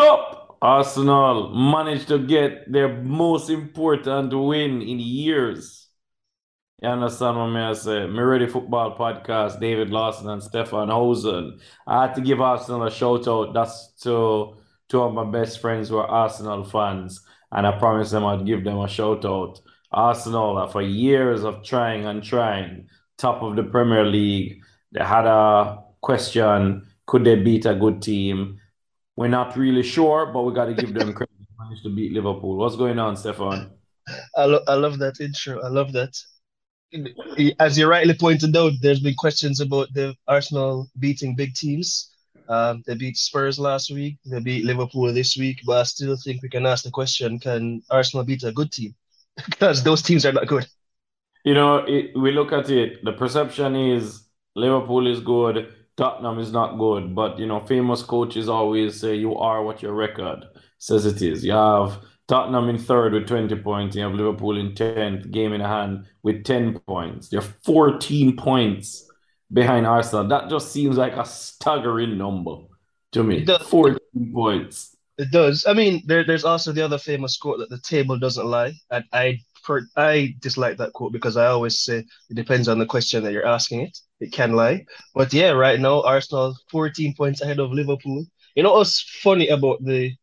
up! Arsenal managed to get their most important win in years. You understand what I say? Me Ready Football Podcast, David Lawson and Stefan Hosen. I had to give Arsenal a shout out. That's to two of my best friends who are Arsenal fans. And I promised them I'd give them a shout out. Arsenal, for years of trying and trying, top of the Premier League, they had a question could they beat a good team? We're not really sure, but we got to give them credit. Managed to beat Liverpool. What's going on, Stefan? I, lo- I love that intro. I love that as you rightly pointed out, there's been questions about the Arsenal beating big teams. Um, they beat Spurs last week. They beat Liverpool this week. But I still think we can ask the question: Can Arsenal beat a good team? because those teams are not good. You know, it, we look at it. The perception is Liverpool is good, Tottenham is not good. But you know, famous coaches always say you are what your record says it is. You have Tottenham in third with 20 points. You have Liverpool in 10th, game in hand with 10 points. They're 14 points behind Arsenal. That just seems like a staggering number to me. 14 points. It does. I mean, there, there's also the other famous quote that the table doesn't lie. And I I dislike that quote because I always say it depends on the question that you're asking it. It can lie. But yeah, right now, Arsenal 14 points ahead of Liverpool. You know what's funny about the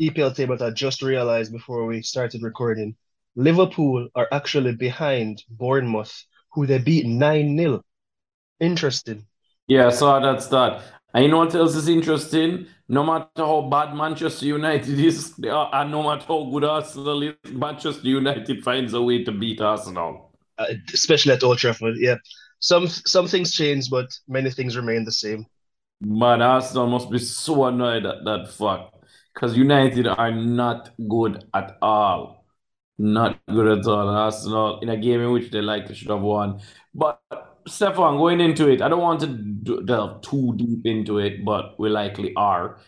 EPL table that I just realized before we started recording. Liverpool are actually behind Bournemouth, who they beat 9 0. Interesting. Yeah, so that's that. And you know what else is interesting? No matter how bad Manchester United is, and no matter how good Arsenal is, Manchester United finds a way to beat Arsenal. Uh, especially at Old Trafford, yeah. Some some things change, but many things remain the same. Man, Arsenal must be so annoyed at that fact because United are not good at all. Not good at all. Arsenal in a game in which they likely should have won. But Stefan, going into it, I don't want to delve too deep into it, but we likely are.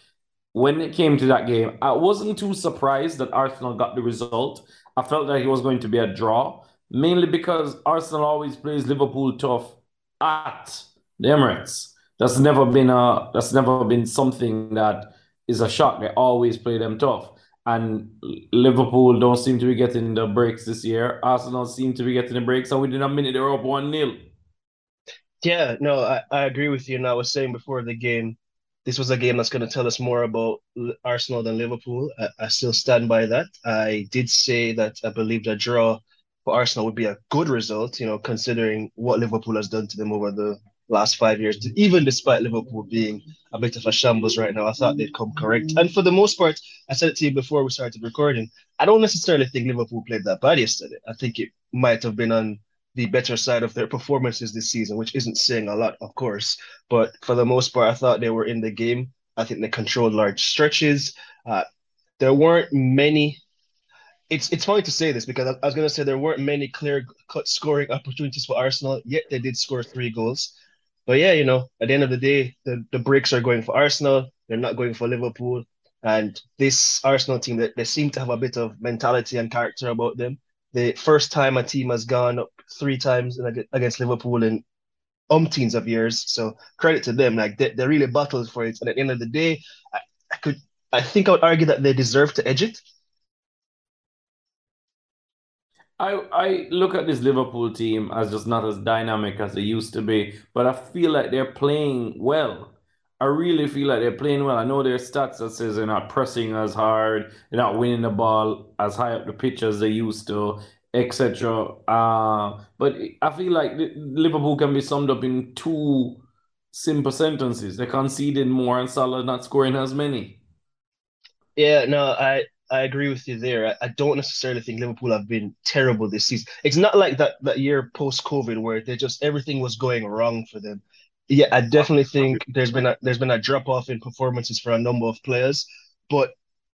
When it came to that game, I wasn't too surprised that Arsenal got the result. I felt like it was going to be a draw, mainly because Arsenal always plays Liverpool tough at the Emirates. That's never been a that's never been something that is a shock. They always play them tough. And Liverpool don't seem to be getting the breaks this year. Arsenal seem to be getting the breaks, and within a minute they're up one 0 Yeah, no, I, I agree with you. And I was saying before the game, this was a game that's going to tell us more about Arsenal than Liverpool. I, I still stand by that. I did say that I believe the draw for Arsenal would be a good result, you know, considering what Liverpool has done to them over the last five years, even despite Liverpool being a bit of a shambles right now. I thought they'd come correct. And for the most part, I said it to you before we started recording. I don't necessarily think Liverpool played that bad yesterday. I think it might have been on the better side of their performances this season, which isn't saying a lot, of course. But for the most part, I thought they were in the game. I think they controlled large stretches. Uh, there weren't many. It's it's funny to say this because I, was going to say there weren't many clear cut scoring opportunities for Arsenal, yet they did score three goals. But yeah, you know, at the end of the day, the, the breaks are going for Arsenal. They're not going for Liverpool. And this Arsenal team, that they, they seem to have a bit of mentality and character about them. The first time a team has gone up three times against Liverpool in umpteens of years. So credit to them. Like they, they really battled for it. And at the end of the day, I, I could I think I would argue that they deserve to edge it. I I look at this Liverpool team as just not as dynamic as they used to be, but I feel like they're playing well. I really feel like they're playing well. I know their stats that says they're not pressing as hard, they're not winning the ball as high up the pitch as they used to, etc. Uh, but I feel like Liverpool can be summed up in two simple sentences. They're conceding more and Salah not scoring as many. Yeah, no, I I agree with you there. I, I, don't necessarily think Liverpool have been terrible this season. It's not like that that year post COVID where they just everything was going wrong for them. Yeah, I definitely think there's been a there's been a drop off in performances for a number of players. But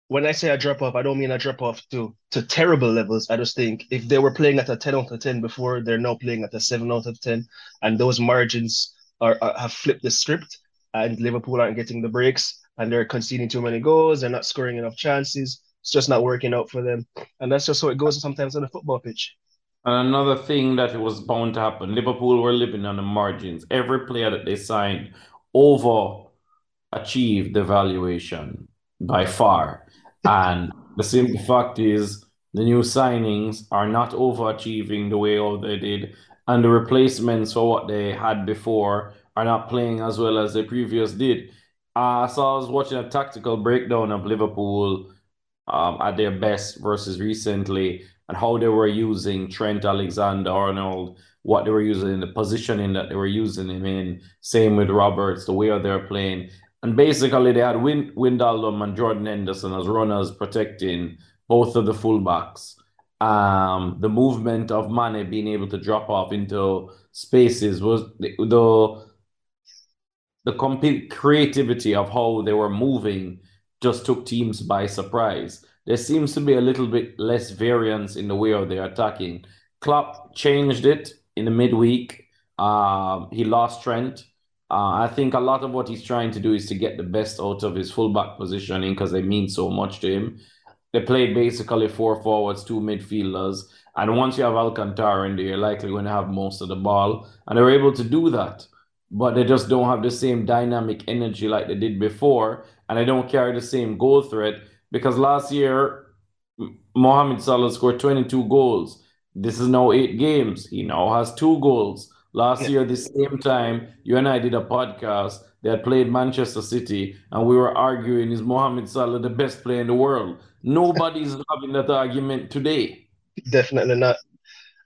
when I say a drop off, I don't mean a drop off to to terrible levels. I just think if they were playing at a 10 out of 10 before, they're now playing at a 7 out of 10. And those margins are, are have flipped the script and Liverpool aren't getting the breaks and they're conceding too many goals, they're not scoring enough chances it's just not working out for them. And that's just how it goes sometimes on a football pitch. And another thing that was bound to happen, Liverpool were living on the margins. Every player that they signed over achieved the valuation. by far. And the simple fact is, the new signings are not overachieving the way all they did, and the replacements for what they had before are not playing as well as the previous did. Uh, so I was watching a tactical breakdown of Liverpool um, at their best versus recently, and how they were using Trent Alexander-Arnold, what they were using, the positioning that they were using him in. Same with Roberts, the way they're playing. And basically, they had Win- and Jordan Henderson as runners protecting both of the fullbacks. Um, the movement of Mane being able to drop off into spaces was the, the the complete creativity of how they were moving just took teams by surprise. There seems to be a little bit less variance in the way of they're attacking. Klopp changed it in the midweek. Uh, he lost Trent. Uh, I think a lot of what he's trying to do is to get the best out of his fullback positioning because they mean so much to him. They played basically four forwards, two midfielders. And once you have Alcantara in there, you're likely going to have most of the ball. And they were able to do that but they just don't have the same dynamic energy like they did before, and they don't carry the same goal threat because last year Mohamed Salah scored 22 goals. This is now eight games. He now has two goals. Last yeah. year, the same time, you and I did a podcast. They had played Manchester City, and we were arguing is Mohamed Salah the best player in the world? Nobody's having that argument today. Definitely not.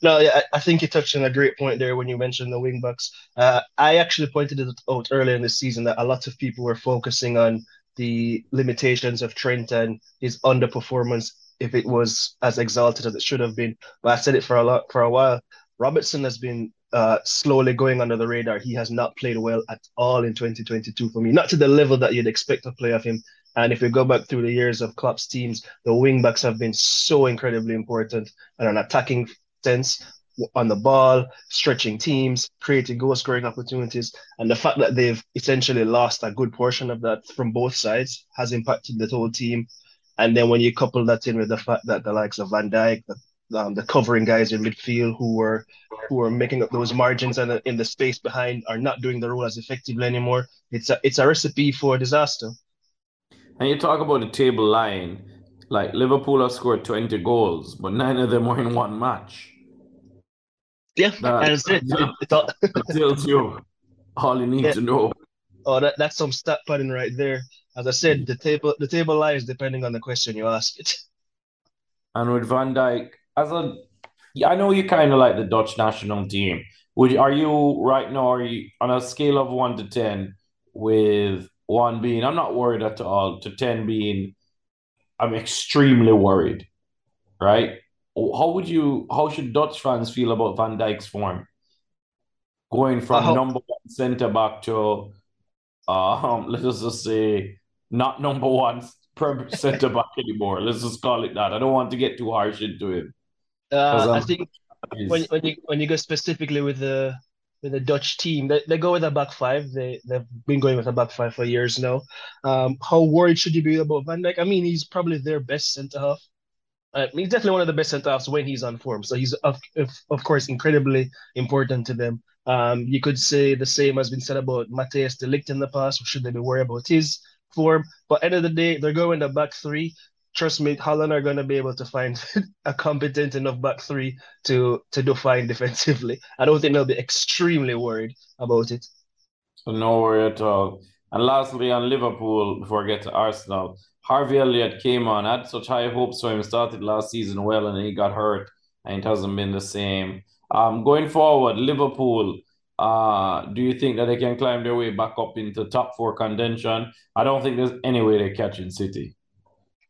No, I think you touched on a great point there when you mentioned the wing backs. Uh, I actually pointed it out earlier in the season that a lot of people were focusing on the limitations of Trent and his underperformance if it was as exalted as it should have been. But I said it for a lot for a while. Robertson has been uh, slowly going under the radar. He has not played well at all in 2022 for me, not to the level that you'd expect to play of him. And if we go back through the years of Klopp's teams, the wing backs have been so incredibly important and an attacking sense on the ball, stretching teams, creating goal scoring opportunities. And the fact that they've essentially lost a good portion of that from both sides has impacted the whole team. And then when you couple that in with the fact that the likes of Van Dijk, the, um, the covering guys in midfield who were who were making up those margins and in the space behind are not doing the role as effectively anymore, it's a it's a recipe for disaster. And you talk about the table line, like Liverpool have scored 20 goals, but nine of them were in one match. Yeah, that, and it. it, all... tells you all you need yeah. to know. Oh, that, that's some stat padding right there. As I said, the table the table lies depending on the question you ask it. And with Van Dijk, as a, I know you kind of like the Dutch national team. Would you, are you right now? Are you on a scale of one to ten, with one being I'm not worried at all, to ten being I'm extremely worried, right? How would you how should Dutch fans feel about Van Dijk's form? Going from number one centre back to um, let us just say not number one centre back anymore. Let's just call it that. I don't want to get too harsh into it. Uh, I think when when you when you go specifically with the with the Dutch team, they, they go with a back five. They they've been going with a back five for years now. Um, how worried should you be about Van Dijk? I mean, he's probably their best centre half. Uh, he's definitely one of the best centre halves when he's on form. So he's of, of course incredibly important to them. Um, you could say the same has been said about Matthijs de Ligt in the past. Should they be worried about his form? But end of the day, they're going the back three. Trust me, Holland are going to be able to find a competent enough back three to to define defensively. I don't think they'll be extremely worried about it. No worry at all. And lastly, on Liverpool, before I get to Arsenal, Harvey Elliott came on. I had such high hopes for him. Started last season well, and he got hurt, and it hasn't been the same. Um, going forward, Liverpool. Uh, do you think that they can climb their way back up into top four contention? I don't think there's any way they're catching City.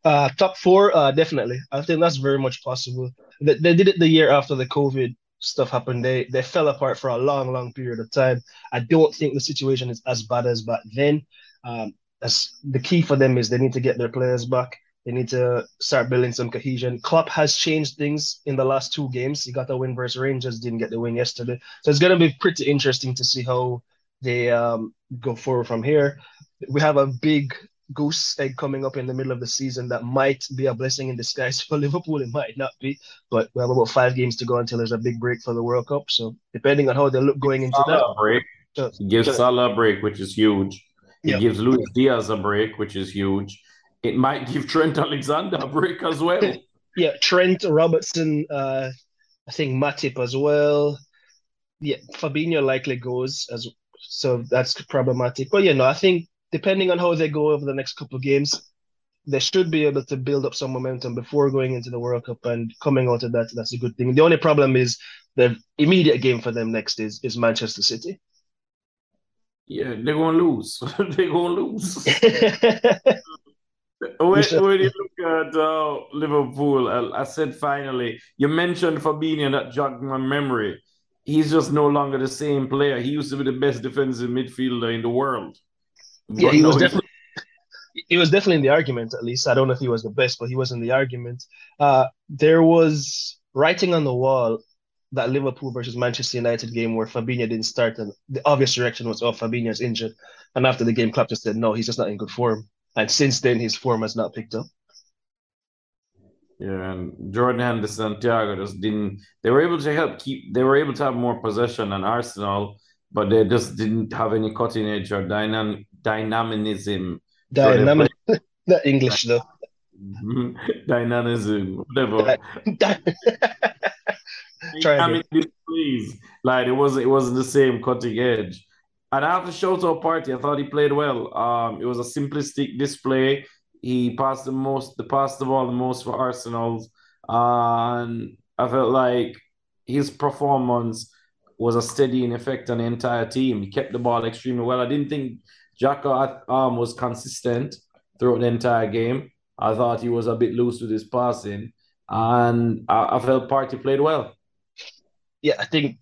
Uh, top four, uh, definitely. I think that's very much possible. They, they did it the year after the COVID stuff happened. They they fell apart for a long, long period of time. I don't think the situation is as bad as back then. Um, as the key for them is they need to get their players back. They need to start building some cohesion. Klopp has changed things in the last two games. He got a win versus Rangers, didn't get the win yesterday. So it's going to be pretty interesting to see how they um, go forward from here. We have a big goose egg coming up in the middle of the season that might be a blessing in disguise for Liverpool. It might not be, but we have about five games to go until there's a big break for the World Cup. So depending on how they look going into Salah that break, so, give Salah a break, which is huge. It yep. gives Luis Diaz a break, which is huge. it might give Trent Alexander a break as well. yeah, Trent Robertson, uh, I think Matip as well. Yeah, Fabinho likely goes as so that's problematic. But you know, I think depending on how they go over the next couple of games, they should be able to build up some momentum before going into the World Cup and coming out of that. That's a good thing. The only problem is the immediate game for them next is is Manchester City. Yeah, they're gonna lose. they're gonna lose. when, when you look at uh, Liverpool, I, I, said finally, you mentioned Fabinho that jogged my memory. He's just no longer the same player. He used to be the best defensive midfielder in the world. Yeah, he was definitely he was definitely in the argument. At least I don't know if he was the best, but he was in the argument. Uh, there was writing on the wall that Liverpool versus Manchester United game where Fabinho didn't start, and the obvious reaction was, "Oh, Fabinho's injured." And after the game, Klopp just said, "No, he's just not in good form." And since then, his form has not picked up. Yeah, and Jordan Henderson and Thiago just didn't. They were able to help keep. They were able to have more possession than Arsenal, but they just didn't have any cutting edge or dynam- dynamism. Dynamic, so not English though. Dynamism, whatever. Dynamic displays. Like it wasn't. It wasn't the same cutting edge. And after shout out Partey, I thought he played well. Um, it was a simplistic display. He passed the most, the passed the ball the most for Arsenal, uh, and I felt like his performance was a steadying effect on the entire team. He kept the ball extremely well. I didn't think Xhaka um, was consistent throughout the entire game. I thought he was a bit loose with his passing, and I, I felt Partey played well. Yeah, I think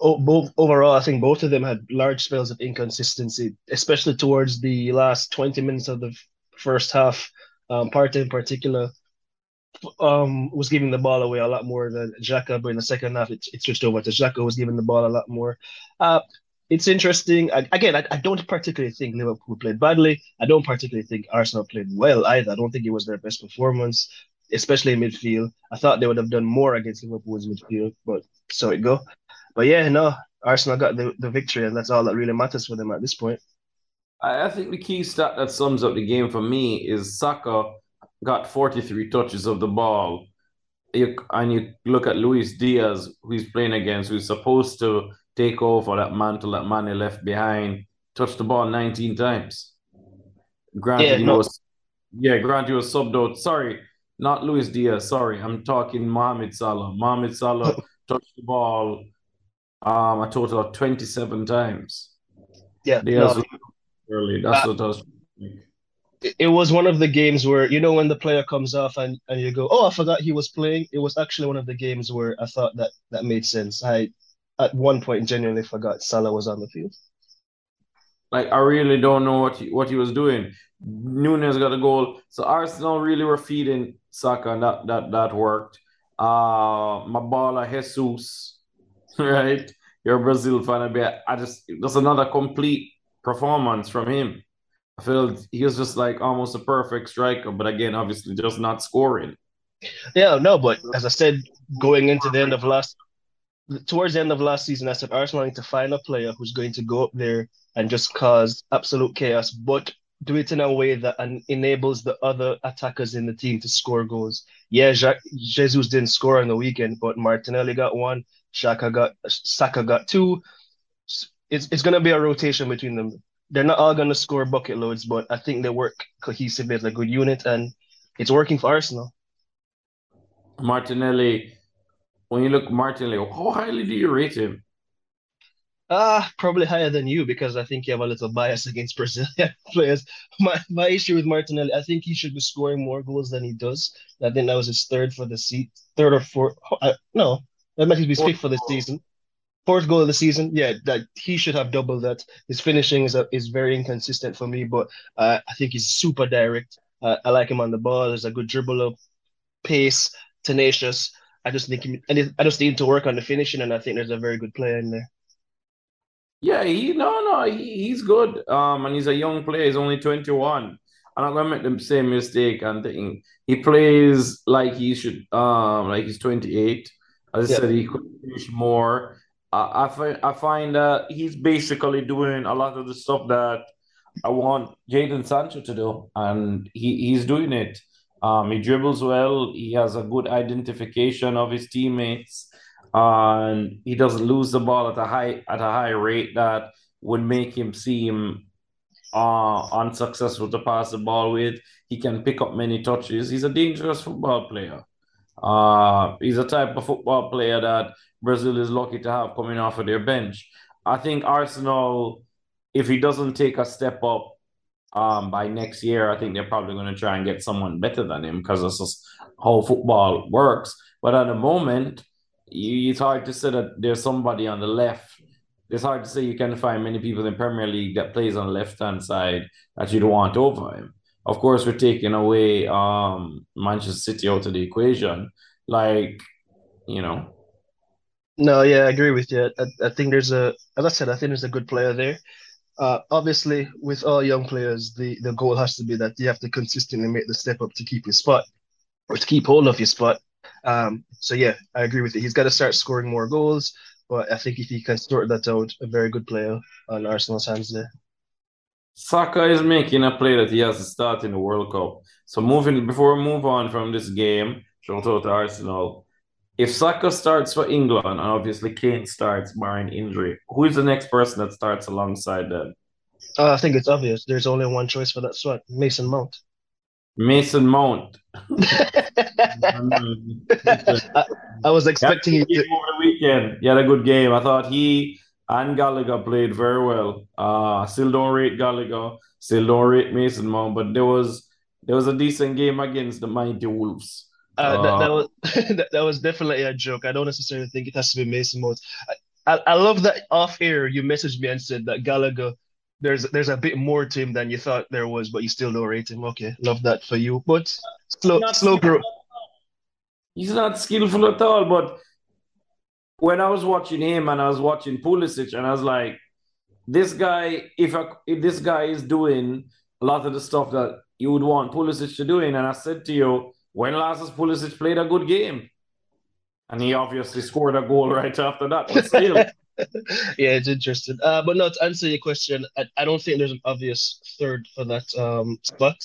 overall, I think both of them had large spells of inconsistency, especially towards the last 20 minutes of the first half. Um, Partey in particular um, was giving the ball away a lot more than Xhaka, but in the second half, it, it switched over to Xhaka, was giving the ball a lot more. Uh, it's interesting. I, again, I, I, don't particularly think Liverpool played badly. I don't particularly think Arsenal played well either. I don't think it was their best performance, especially in midfield. I thought they would have done more against Liverpool's midfield, but so it go. But yeah, no, Arsenal got the, the victory, and that's all that really matters for them at this point. I think the key stat that sums up the game for me is Saka got 43 touches of the ball. You, and you look at Luis Diaz, who he's playing against, who's supposed to take over that mantle that Mane left behind, touched the ball 19 times. Granted, yeah, he no. was yeah, granted he was subbed out. Sorry, not Luis Diaz. Sorry, I'm talking Mohamed Salah. Mohamed Salah touched the ball um, a total of 27 times. Yeah. No, early. That's uh, what I was it was one of the games where you know when the player comes off and, and you go, oh, I forgot he was playing. It was actually one of the games where I thought that that made sense. I at one point genuinely forgot Salah was on the field. Like I really don't know what he, what he was doing. Nunez got a goal, so Arsenal really were feeding Saka, and that that that worked. Uh, Mabala Jesus right? You're a Brazil fan. I just that's another complete performance from him. I feel he was just like almost a perfect striker, but again, obviously just not scoring. Yeah, no, but as I said, going into the end of last, towards the end of last season, I said Arsenal need to find a player who's going to go up there and just cause absolute chaos, but do it in a way that enables the other attackers in the team to score goals. Yeah, Jesus didn't score on the weekend, but Martinelli got one. Shaka got Saka got two. It's it's gonna be a rotation between them. They're not all gonna score bucket loads, but I think they work cohesively as a good unit, and it's working for Arsenal. Martinelli, when you look Martinelli, how highly do you rate him? Ah, uh, probably higher than you because I think you have a little bias against Brazilian players. My my issue with Martinelli, I think he should be scoring more goals than he does. I think that was his third for the seat, third or fourth. Uh, no, that might be fifth for the season. Fourth goal of the season. Yeah, that he should have doubled that. His finishing is a, is very inconsistent for me, but uh, I think he's super direct. Uh, I like him on the ball. There's a good dribbler, pace, tenacious. I just think he, I just need to work on the finishing, and I think there's a very good player in there. Yeah, he no no he, he's good. Um, and he's a young player. He's only 21. I'm not gonna make the same mistake and think he plays like he should. Um, like he's 28. As I said, he could finish more. I, I find I find that he's basically doing a lot of the stuff that I want Jaden Sancho to do, and he, he's doing it. Um, he dribbles well. He has a good identification of his teammates, and he doesn't lose the ball at a high at a high rate that would make him seem uh, unsuccessful to pass the ball with. He can pick up many touches. He's a dangerous football player. Uh, he's a type of football player that Brazil is lucky to have coming off of their bench. I think Arsenal, if he doesn't take a step up um, by next year, I think they're probably going to try and get someone better than him because this just how football works. But at the moment, you, it's hard to say that there's somebody on the left. It's hard to say you can find many people in Premier League that plays on the left hand side that you'd want over him. Of course, we're taking away um, Manchester City out of the equation. Like, you know, no, yeah, I agree with you. I, I think there's a, as I said, I think there's a good player there. Uh, obviously, with all young players, the, the goal has to be that you have to consistently make the step up to keep your spot or to keep hold of your spot. Um, so yeah, I agree with you. He's got to start scoring more goals, but I think if he can sort that out, a very good player on Arsenal's hands there. Saka is making a play that he has to start in the World Cup. So moving before we move on from this game, shout out to Arsenal if Saka starts for England and obviously Kane starts barring injury, who is the next person that starts alongside them? Uh, I think it's obvious. There's only one choice for that slot: Mason Mount. Mason Mount. I, I, was expecting you to... over the weekend. He had a good game. I thought he and Gallagher played very well. Uh still don't rate Gallagher, still don't rate Mason Mount, but there was there was a decent game against the mighty Wolves. Uh, that, that, uh, was that, that, was definitely a joke. I don't necessarily think it has to be Mason Mount. I, I, I, love that off air you messaged me and said that Gallagher there's there's a bit more to him than you thought there was, but you still don't rate him. Okay, love that for you. But slow slow growth. He's not skillful at all. But when I was watching him and I was watching Pulisic, and I was like, this guy, if I, if this guy is doing a lot of the stuff that you would want Pulisic to doing, and I said to you when has Pulisic played a good game? And he obviously scored a goal right after that. But still. yeah, it's interesting. Uh, but no, to answer your question, I, I don't think there's an obvious third for that um, spot.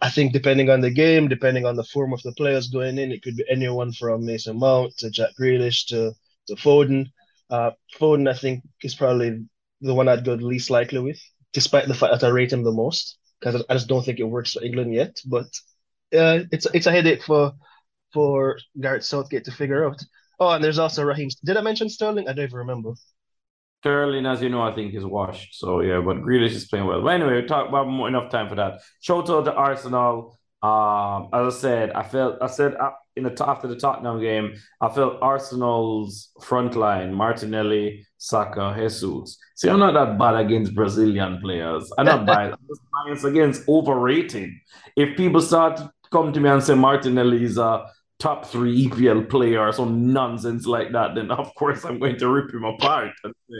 I think depending on the game, depending on the form of the players going in, it could be anyone from Mason Mount to Jack Grealish to to Foden. Uh, Foden, I think, is probably the one I'd go least likely with, despite the fact that I rate him the most, because I just don't think it works for England yet. But uh, it's it's a headache for for Gareth Southgate to figure out. Oh, and there's also Raheem. Did I mention Sterling? I don't even remember. Sterling, as you know, I think is washed. So yeah, but Grealish is playing well. But anyway, we talk about more, enough time for that. Shout out to Arsenal. Um, as I said, I felt I said uh, in the after the Tottenham game, I felt Arsenal's front line: Martinelli, Saka, Jesus. See, I'm not that bad against Brazilian players. I'm not bad. I'm just biased against overrated. If people start come to me and say Martinelli is a top three EPL player or some nonsense like that, then of course I'm going to rip him apart.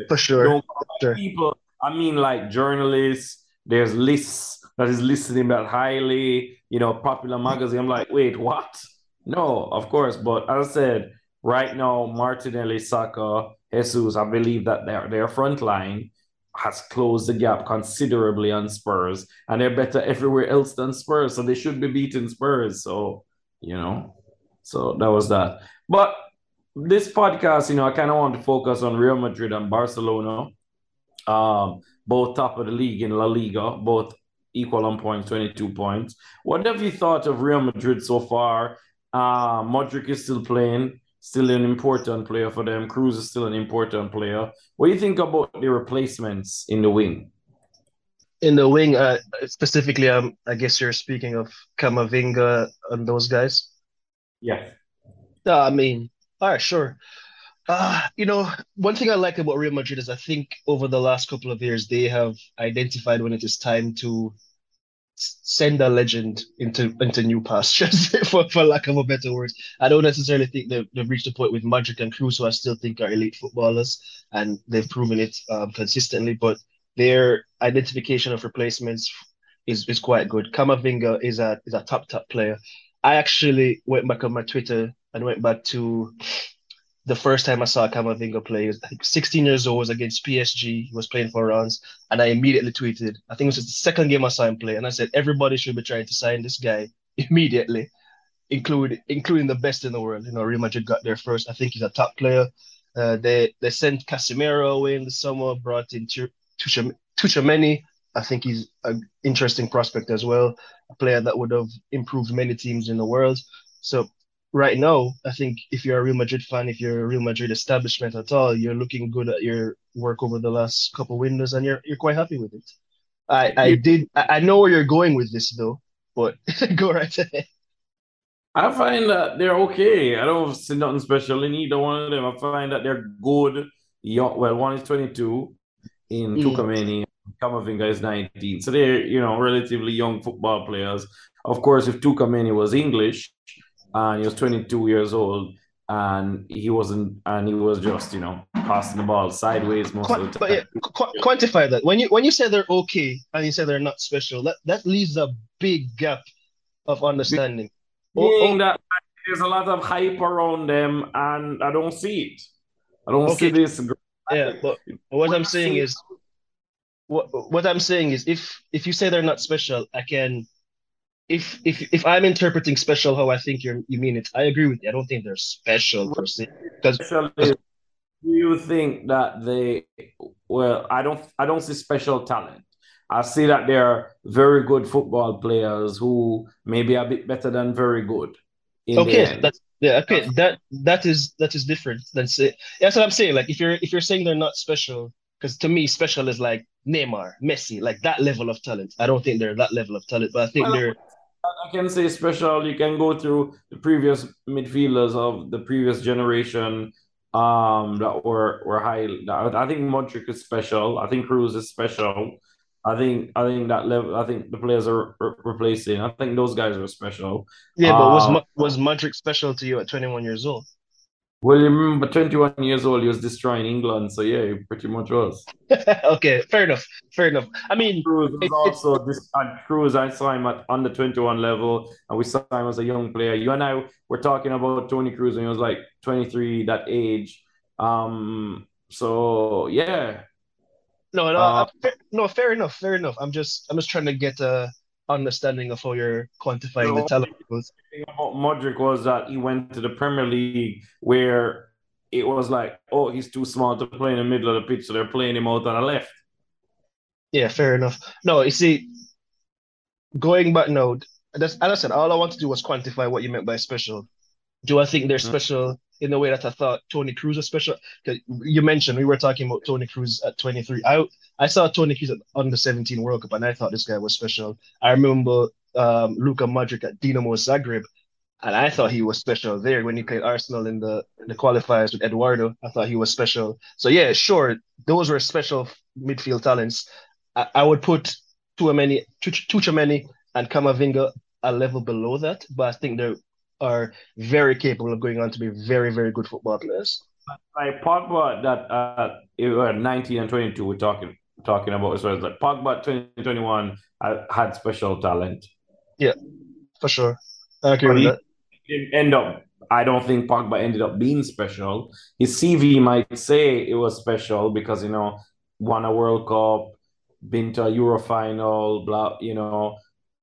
For sure. sure. People, I mean, like journalists, there's lists that is listening that highly, you know, popular magazine. I'm like, wait, what? No, of course. But as I said, right now, Martinelli, Saka, Jesus, I believe that their, their front line has closed the gap considerably on Spurs, and they're better everywhere else than Spurs, so they should be beating Spurs. So, you know, so that was that. But this podcast, you know, I kind of want to focus on Real Madrid and Barcelona, um, both top of the league in La Liga, both equal on points, 22 points. What have you thought of Real Madrid so far? Uh, Modric is still playing still an important player for them. Kroos is still an important player. What do you think about the replacements in the wing? In the wing, uh, specifically, um, I guess you're speaking of Camavinga and those guys. Yeah. Uh, I mean, all right, sure. Uh, you know, one thing I like about Real Madrid is I think over the last couple of years they have identified when it is time to send a legend into into new pastures, for, for lack of a better word. I don't necessarily think they've, they've reached a point with Modric and Kroos, who I still think are elite footballers, and they've proven it um, consistently. But their identification of replacements is, is quite good. Camavinga is a is a top top player. I actually went back on my Twitter and went back to the first time I saw Camavinga play. Was 16 years old, was against PSG. He was playing for Reims, and I immediately tweeted. I think it was the second game I saw him play, and I said everybody should be trying to sign this guy immediately, include including the best in the world. You know, Real Madrid got there first. I think he's a top player. Uh, they they sent Casemiro away in the summer, brought in Tchouameni. I think he's an interesting prospect as well, a player that would have improved many teams in the world. So right now, I think if you're a Real Madrid fan, if you're a Real Madrid establishment at all, you're looking good at your work over the last couple windows, and you're you're quite happy with it. I I did I know where you're going with this though, but go right ahead. I find that they're okay. I don't see nothing special in either one of them. I find that they're good. Young, well, one is 22 in mm. Tchouameni. Camavinga is 19. So they're, you know, relatively young football players. Of course, if Tchouameni was English, and he was 22 years old and he wasn't and he was just you know passing the ball sideways most Qu- of the time. Yeah, qu- quantify that when you when you say they're okay and you say they're not special that that leaves a big gap of understanding Being oh, that there's a lot of hype around them and i don't see it i don't okay. see this yeah but what i'm saying is what what i'm saying is if if you say they're not special i can if if if I'm interpreting special how I think you you mean it, I agree with you. I don't think they're special per se. Because do you think that they well, I don't I don't see special talent. I see that they're very good football players who maybe a bit better than very good. Okay, that's yeah, okay. That that is that is different than say that's what I'm saying. Like if you're if you're saying they're not special, because to me, special is like Neymar, Messi, like that level of talent. I don't think they're that level of talent, but I think well, they're I can say special. You can go through the previous midfielders of the previous generation um, that were were high. I think Modric is special. I think Kroos is special. I think I think that level. I think the players are re- replacing. I think those guys are special. Yeah, but was uh, was Modric special to you at 21 years old? Well, you remember, 21 years old, he was destroying England. So, yeah, he pretty much was. okay, fair enough. Fair enough. I mean, Kroos was it, also this and Kroos. I saw him at under 21 level, and we saw him as a young player. You and I were talking about Toni Kroos when he was like 23, that age. Um, so yeah. No, no, uh, fair, no, fair enough, fair enough. I'm just, I'm just trying to get a understanding of how you're quantifying the talent. Modric was that he went to the Premier League where it was like, oh, he's too small to play in the middle of the pitch, so they're playing him out on the left. Yeah, fair enough. No, you see, going back now, that's, as I said, all I want to do was quantify what you meant by special. Do I think they're mm-hmm. special in the way that I thought Toni Kroos was special? You mentioned we were talking about Toni Kroos at 23. I I saw Toni Kroos at under 17 World Cup, and I thought this guy was special. I remember um, Luka Modric at Dinamo Zagreb, and I thought he was special there when he played Arsenal in the in the qualifiers with Eduardo. I thought he was special. So yeah, sure, those were special midfield talents. I, I would put Tchouameni, Tchouameni and Camavinga a level below that, but I think they are very capable of going on to be very, very good football players. Like Pogba, that uh, 19 and 22, we're talking talking about as well as like Pogba 2021 had special talent. Yeah, for sure. I agree with that. End up, I don't think Pogba ended up being special. His CV might say it was special because you know won a World Cup, been to a Euro final, blah, you know,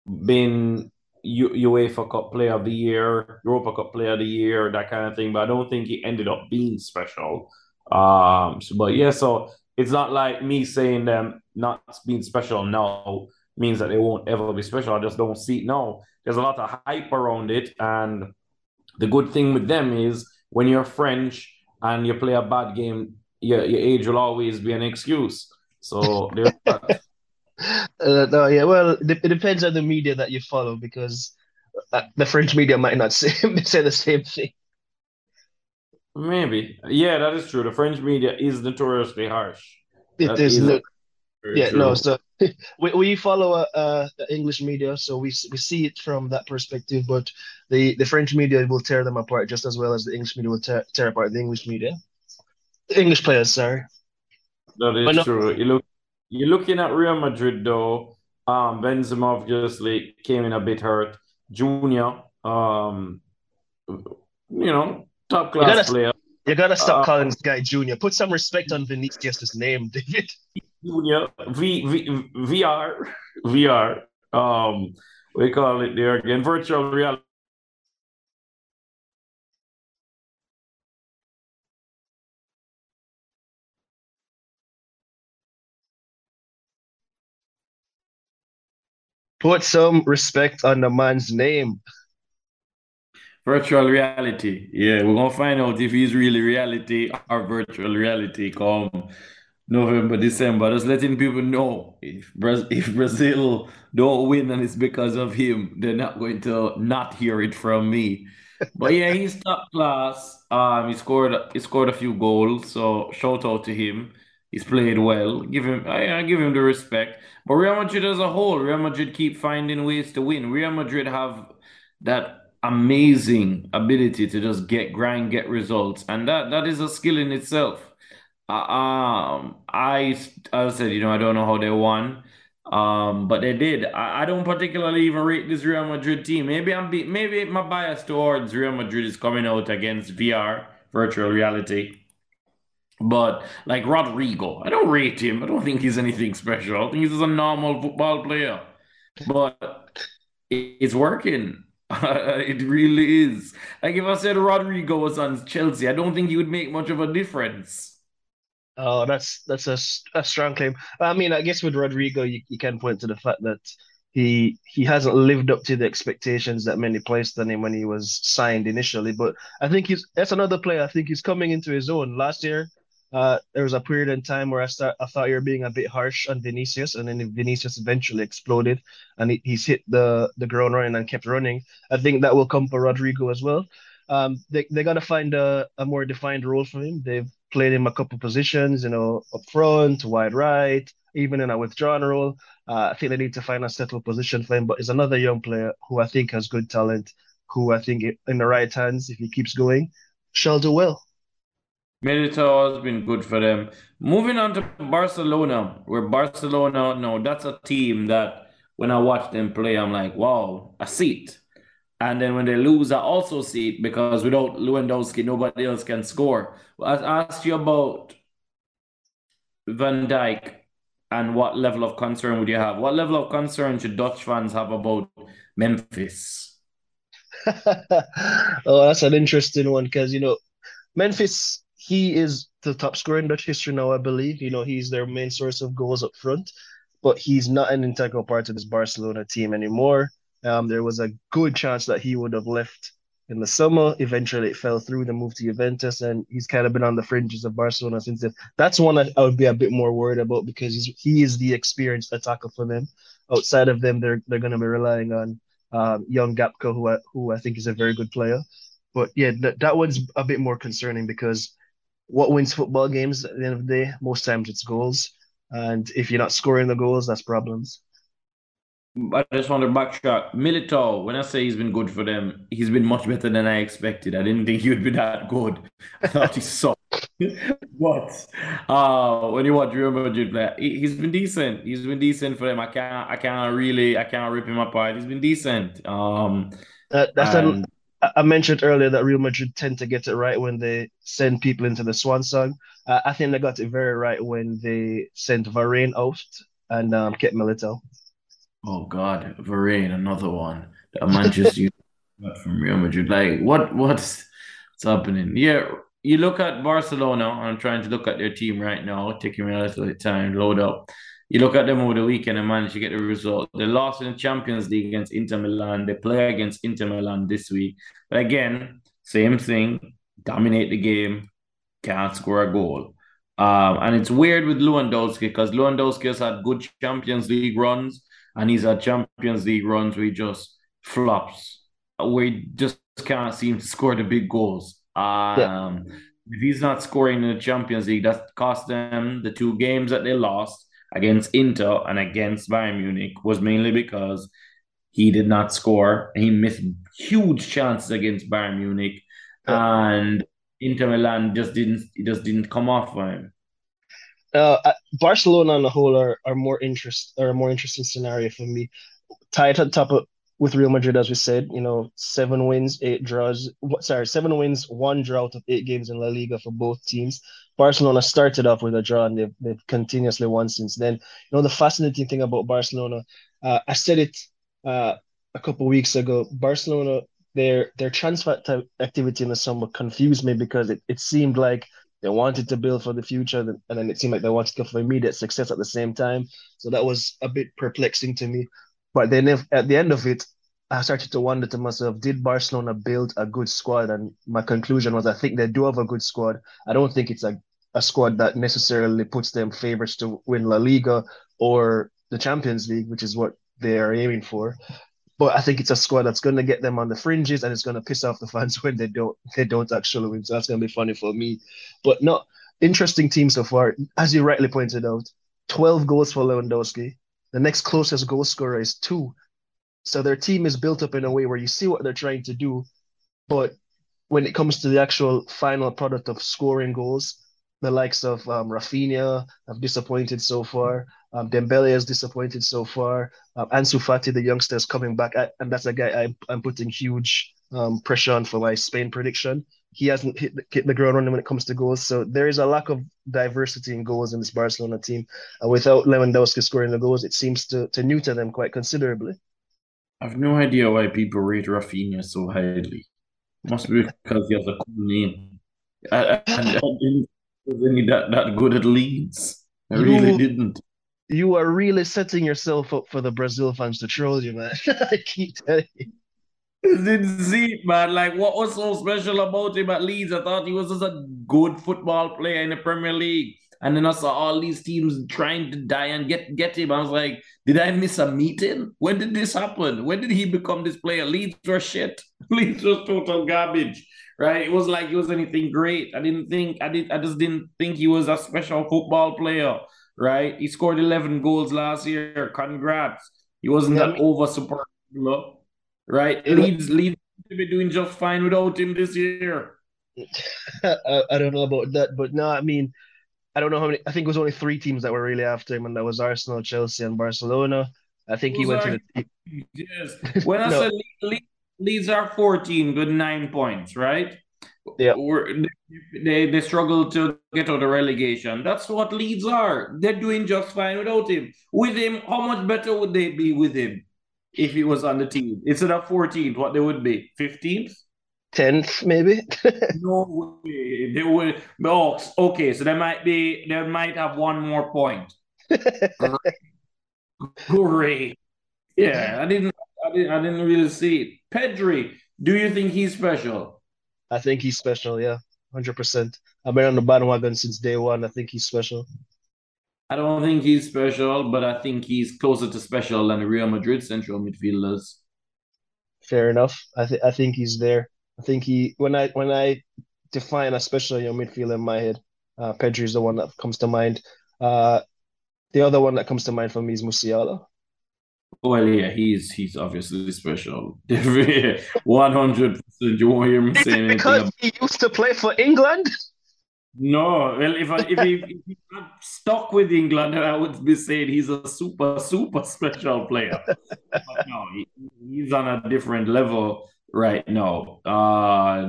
been U- UEFA Cup Player of the Year, Europa Cup Player of the Year, that kind of thing. But I don't think he ended up being special. Um, so, but yeah, so it's not like me saying them not being special now means that they won't ever be special. I just don't see it now. There's a lot of hype around it, and the good thing with them is when you're French and you play a bad game, your, your age will always be an excuse. So there's uh, no, yeah, well, it depends on the media that you follow because uh, the French media might not say say the same thing. Maybe. Yeah, that is true. The French media is notoriously harsh. It that is. No, yeah, true. no. So we, we follow uh, uh, the English media, so we we see it from that perspective. But the, the French media will tear them apart just as well as the English media will tear, tear apart the English media. The English players, sorry. That is no, true. You look, you're looking at Real Madrid though. Um, Benzema obviously came in a bit hurt. Junior, um, you know, top class you gotta, player. You gotta stop uh, calling this guy Junior. Put some respect on Vinicius' name, David. Junior, v, v, VR, VR. Um, we call it there again, virtual reality. Put some respect on the man's name. Virtual reality. Yeah, we're gonna find out if he's really reality or virtual reality come November, December. Just letting people know if if Brazil don't win and it's because of him, they're not going to not hear it from me. But yeah, he's top class. Um, he scored he scored a few goals, so shout out to him. He's played well. Give him I, I give him the respect. But Real Madrid as a whole, Real Madrid keep finding ways to win. Real Madrid have that amazing ability to just get grind, get results, and that that is a skill in itself. Uh, um, I I said, you know, I don't know how they won, um, but they did. I, I don't particularly even rate this Real Madrid team. Maybe I'm be, maybe my bias towards Real Madrid is coming out against VR, virtual reality. But like Rodrygo, I don't rate him. I don't think he's anything special. I think he's just a normal football player. But it's working. it really is. Like if I said Rodrygo was on Chelsea, I don't think he would make much of a difference. Oh, that's that's a, a strong claim. I mean, I guess with Rodrygo, you, you can point to the fact that he he hasn't lived up to the expectations that many placed on him when he was signed initially. But I think he's that's another player. I think he's coming into his own. Last year, uh, there was a period in time where I start I thought you were being a bit harsh on Vinicius, and then Vinicius eventually exploded, and he, he's hit the the ground running and kept running. I think that will come for Rodrygo as well. Um, they they got to find a, a more defined role for him. They've played him a couple positions, you know, up front, wide right, even in a withdrawn role. Uh, I think they need to find a settled position for him. But he's another young player who I think has good talent, who I think in the right hands, if he keeps going, shall do well. Militao has been good for them. Moving on to Barcelona, where Barcelona, no, that's a team that when I watch them play, I'm like, wow, I see it. And then when they lose, I also see it because without Lewandowski, nobody else can score. I asked you about Van Dijk and what level of concern would you have? What level of concern should Dutch fans have about Memphis? oh, that's an interesting one because, you know, Memphis he is the top scorer in Dutch history now, I believe. You know, he's their main source of goals up front, but he's not an integral part of this Barcelona team anymore. Um, there was a good chance that he would have left in the summer. Eventually, it fell through the move to Juventus, and he's kind of been on the fringes of Barcelona since then. That's one I, I would be a bit more worried about because he's, he is the experienced attacker for them. Outside of them, they're they're going to be relying on um, young Gakpo, who I, who I think is a very good player. But yeah, that, that one's a bit more concerning because what wins football games at the end of the day? Most times it's goals. And if you're not scoring the goals, that's problems. I just want to backtrack. Militao, when I say he's been good for them, he's been much better than I expected. I didn't think he would be that good. I thought he sucked. but uh, when you watch Real Madrid play, he's been decent. He's been decent for them. I can't, I can't really, I can't rip him apart. He's been decent. Um, that, that's and, I mentioned earlier that Real Madrid tend to get it right when they send people into the swan song. Uh, I think they got it very right when they sent Varane out and um, kept Militao. Oh God, Varane, another one. That Manchester from Real Madrid. Like, what, what's, what's happening? Yeah, you look at Barcelona. I'm trying to look at their team right now, taking me a little time, load up you look at them over the weekend and manage to get the result. They lost in the Champions League against Inter Milan. They play against Inter Milan this week. But again, same thing. Dominate the game, can't score a goal. Um, and it's weird with Lewandowski because Lewandowski has had good Champions League runs, and he's had Champions League runs where he just flops, where he just can't seem to score the big goals. Um, yeah. If he's not scoring in the Champions League, that cost them the two games that they lost against Inter and against Bayern Munich was mainly because he did not score. He missed huge chances against Bayern Munich, yeah. and Inter Milan just didn't just didn't come off for him. Uh, Barcelona on the whole are, are more interest are a more interesting scenario for me. Tied at top of with Real Madrid, as we said, you know, seven wins, eight draws. Sorry, seven wins, one draw out of eight games in La Liga for both teams. Barcelona started off with a draw and they've, they've continuously won since then. You know, the fascinating thing about Barcelona, uh, I said it uh, a couple weeks ago. Barcelona, their their transfer activity in the summer confused me because it, it seemed like they wanted to build for the future, and then it seemed like they wanted to go for immediate success at the same time. So that was a bit perplexing to me. But then if, at the end of it, I started to wonder to myself, did Barcelona build a good squad? And my conclusion was I think they do have a good squad. I don't think it's a, a squad that necessarily puts them favorites to win La Liga or the Champions League, which is what they are aiming for. But I think it's a squad that's going to get them on the fringes and it's going to piss off the fans when they don't they don't actually win. So that's going to be funny for me. But not interesting team so far. As you rightly pointed out, 12 goals for Lewandowski. The next closest goal scorer is two. So their team is built up in a way where you see what they're trying to do, but when it comes to the actual final product of scoring goals, the likes of um, Raphinha have disappointed so far. Um, Dembele has disappointed so far. Um, Ansu Fati, the youngster, is coming back, I, and that's a guy I, I'm putting huge um, pressure on for my Spain prediction. He hasn't hit the, hit the ground running when it comes to goals, so there is a lack of diversity in goals in this Barcelona team. And without Lewandowski scoring the goals, it seems to to neuter them quite considerably. I've no idea why people rate Raphinha so highly. Must be because he has a cool name. I, I, I didn't any that, that good at Leeds. I you, really didn't. You are really setting yourself up for the Brazil fans to troll you, man. I keep telling you. Didn't see it, man. Like, what was so special about him at Leeds? I thought he was just a good football player in the Premier League. And then I saw all these teams trying to die and get get him. I was like, did I miss a meeting? When did this happen? When did he become this player? Leeds were shit. Leeds was total garbage right? It was like he was anything great. I didn't think I did. I just didn't think he was a special football player, right? He scored eleven goals last year. Congrats. He wasn't yeah, that over super, right? Leeds Leeds to be doing just fine without him this year. I, I don't know about that, but no, I mean, I don't know how many. I think it was only three teams that were really after him, and that was Arsenal, Chelsea, and Barcelona. I think he went to the. Yes. When I no. said Leeds, Leeds are 14 with nine points, right? Yeah. they, they struggle to get out of relegation. That's what Leeds are. They're doing just fine without him. With him, how much better would they be with him if he was on the team? Instead of 14th, what they would be? 15th? 10th, maybe? no way. They would. Oh, okay. So they might be, they might have one more point. Great. Yeah, I didn't I didn't, I didn't really see it. Pedri, do you think he's special? I think he's special, yeah, 100%. I've been on the bottom bandwagon since day one. I think he's special. I don't think he's special, but I think he's closer to special than the Real Madrid central midfielders. Fair enough. I think I think he's there. I think he when I when I define a special young midfielder in my head, uh, Pedri is the one that comes to mind. Uh, the other one that comes to mind for me is Musiala. Well, yeah, he's he's obviously special. One hundred percent. You won't hear me say anything. Because about... he used to play for England. No, well, if I, if he if he's not stuck with England, I would be saying he's a super super special player. but no, he, he's on a different level right now. Uh,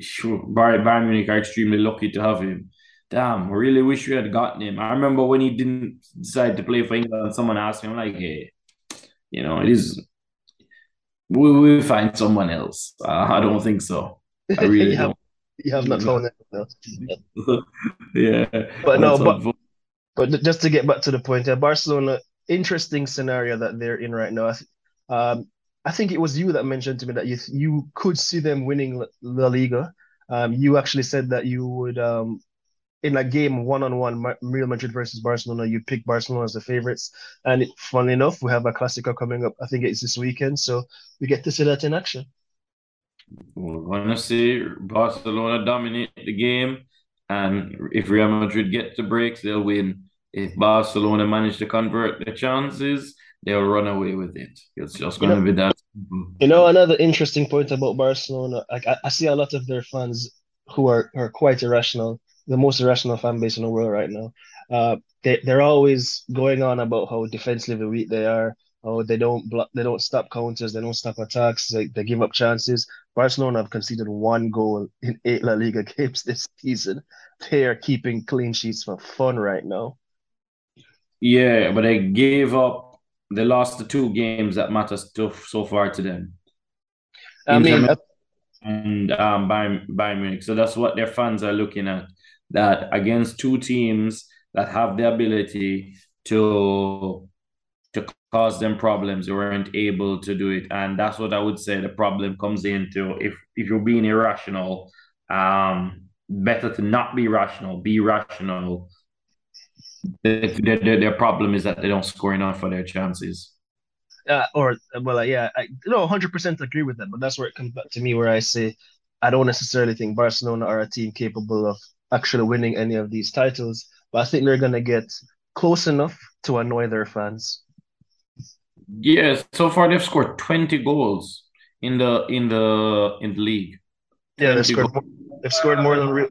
sure, Bayern, Bayern Munich are extremely lucky to have him. Damn, I really wish we had gotten him. I remember when he didn't decide to play for England. Someone asked me, I'm like, "Hey, you know, it is. We will find someone else. Uh, I don't think so. I really you don't. Have, you have not found anyone else. yeah, but no, but but just to get back to the point, uh, Barcelona, interesting scenario that they're in right now. Um, I think it was you that mentioned to me that you you could see them winning La Liga. Um, you actually said that you would um, in a game one on one, Real Madrid versus Barcelona, you pick Barcelona as the favorites. And funnily enough, we have a Clasico coming up. I think it's this weekend, so we get to see that in action. We're going to see Barcelona dominate the game, and if Real Madrid get the breaks, they'll win. If Barcelona manage to convert the chances, they'll run away with it. It's just going to be that. You know, another interesting point about Barcelona, like I, I see a lot of their fans who are, are quite irrational the most irrational fan base in the world right now. Uh, they they're always going on about how defensively weak they are. Oh, they don't block, they don't stop counters, they don't stop attacks, they, they give up chances. Barcelona have conceded one goal in eight La Liga games this season. They are keeping clean sheets for fun right now. Yeah, but they gave up. They lost the two games that matter so, so far to them. I mean, uh, and um, Bayern, Bayern Munich. So that's what their fans are looking at. That against two teams that have the ability to to cause them problems, they weren't able to do it, and that's what I would say the problem comes into. If if you're being irrational, um, better to not be rational, be rational. Their, their, their problem is that they don't score enough for their chances. Uh, or well, uh, yeah, I no, hundred percent agree with that But that's where it comes back to me, where I say I don't necessarily think Barcelona are a team capable of actually winning any of these titles, but I think they're gonna get close enough to annoy their fans. Yes, so far they've scored twenty goals in the in the in the league. Yeah, they've scored. More, they've scored more than Real,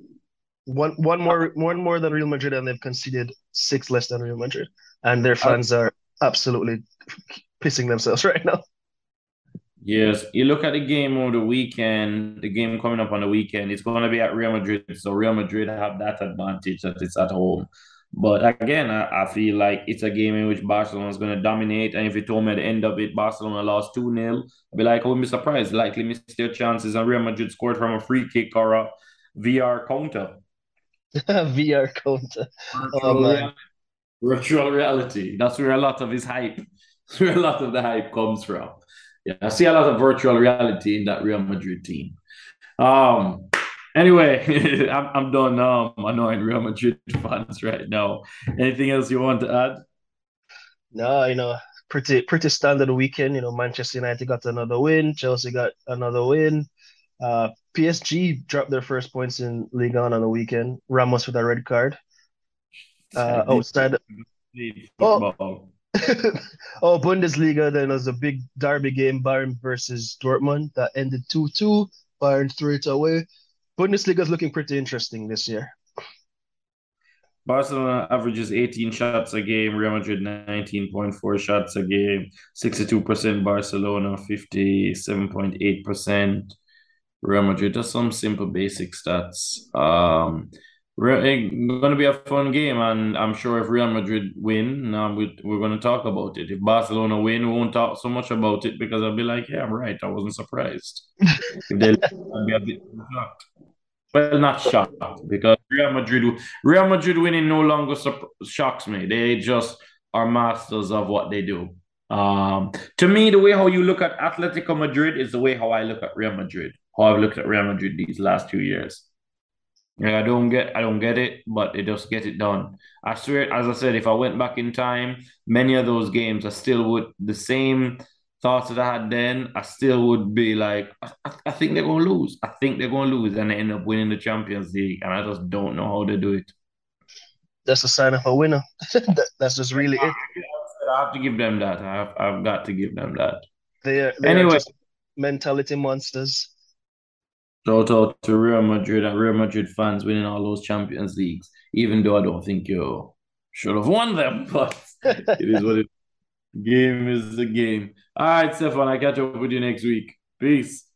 one one more one more than Real Madrid, and they've conceded six less than Real Madrid, and their uh, fans are absolutely pissing themselves right now. Yes, you look at the game over the weekend, the game coming up on the weekend, it's going to be at Real Madrid. So Real Madrid have that advantage that it's at home. But again, I, I feel like it's a game in which Barcelona is going to dominate. And if you told me at the end of it, Barcelona lost 2 0, I'd be like, I wouldn't be surprised. Likely missed their chances. And Real Madrid scored from a free kick or a VR counter. VR counter. Virtual, oh, reality. Virtual reality. That's where a lot of his hype, where a lot of the hype comes from. Yeah, I see a lot of virtual reality in that Real Madrid team. Um, Anyway, I'm, I'm done now. I'm annoying Real Madrid fans right now. Anything else you want to add? No, you know, pretty pretty standard weekend. You know, Manchester United got another win. Chelsea got another win. Uh, PSG dropped their first points in Ligue 1 on the weekend. Ramos with a red card. Uh, outside. Oh. oh, Bundesliga. Then was a big derby game, Bayern versus Dortmund, that ended 2 2. Bayern threw it away. Bundesliga is looking pretty interesting this year. Barcelona averages 18 shots a game, Real Madrid 19.4 shots a game, 62% Barcelona, 57.8% Real Madrid. Just some simple basic stats. Um, going to be a fun game, and I'm sure if Real Madrid win, um, we, we're going to talk about it. If Barcelona win, we won't talk so much about it because I'll be like, yeah, I'm right. I wasn't surprised. if they, I'll be a bit shocked. Well, not shocked because Real Madrid, Real Madrid winning no longer shocks me. They just are masters of what they do. Um, to me, the way how you look at Atletico Madrid is the way how I look at Real Madrid. How I've looked at Real Madrid these last two years. Like I don't get, I don't get it, but they just get it done. I swear, as I said, if I went back in time, many of those games I still would the same thoughts that I had then, I still would be like, I, I think they're going to lose. I think they're going to lose and they end up winning the Champions League. And I just don't know how they do it. That's a sign of a winner. That's just really it. I have to give them that. I have, I've got to give them that. They are, they anyway, mentality monsters. Shout out to Real Madrid and Real Madrid fans winning all those Champions Leagues, even though I don't think you should have won them, but it is what it Game is the game. All right, Stefan, I catch up with you next week. Peace.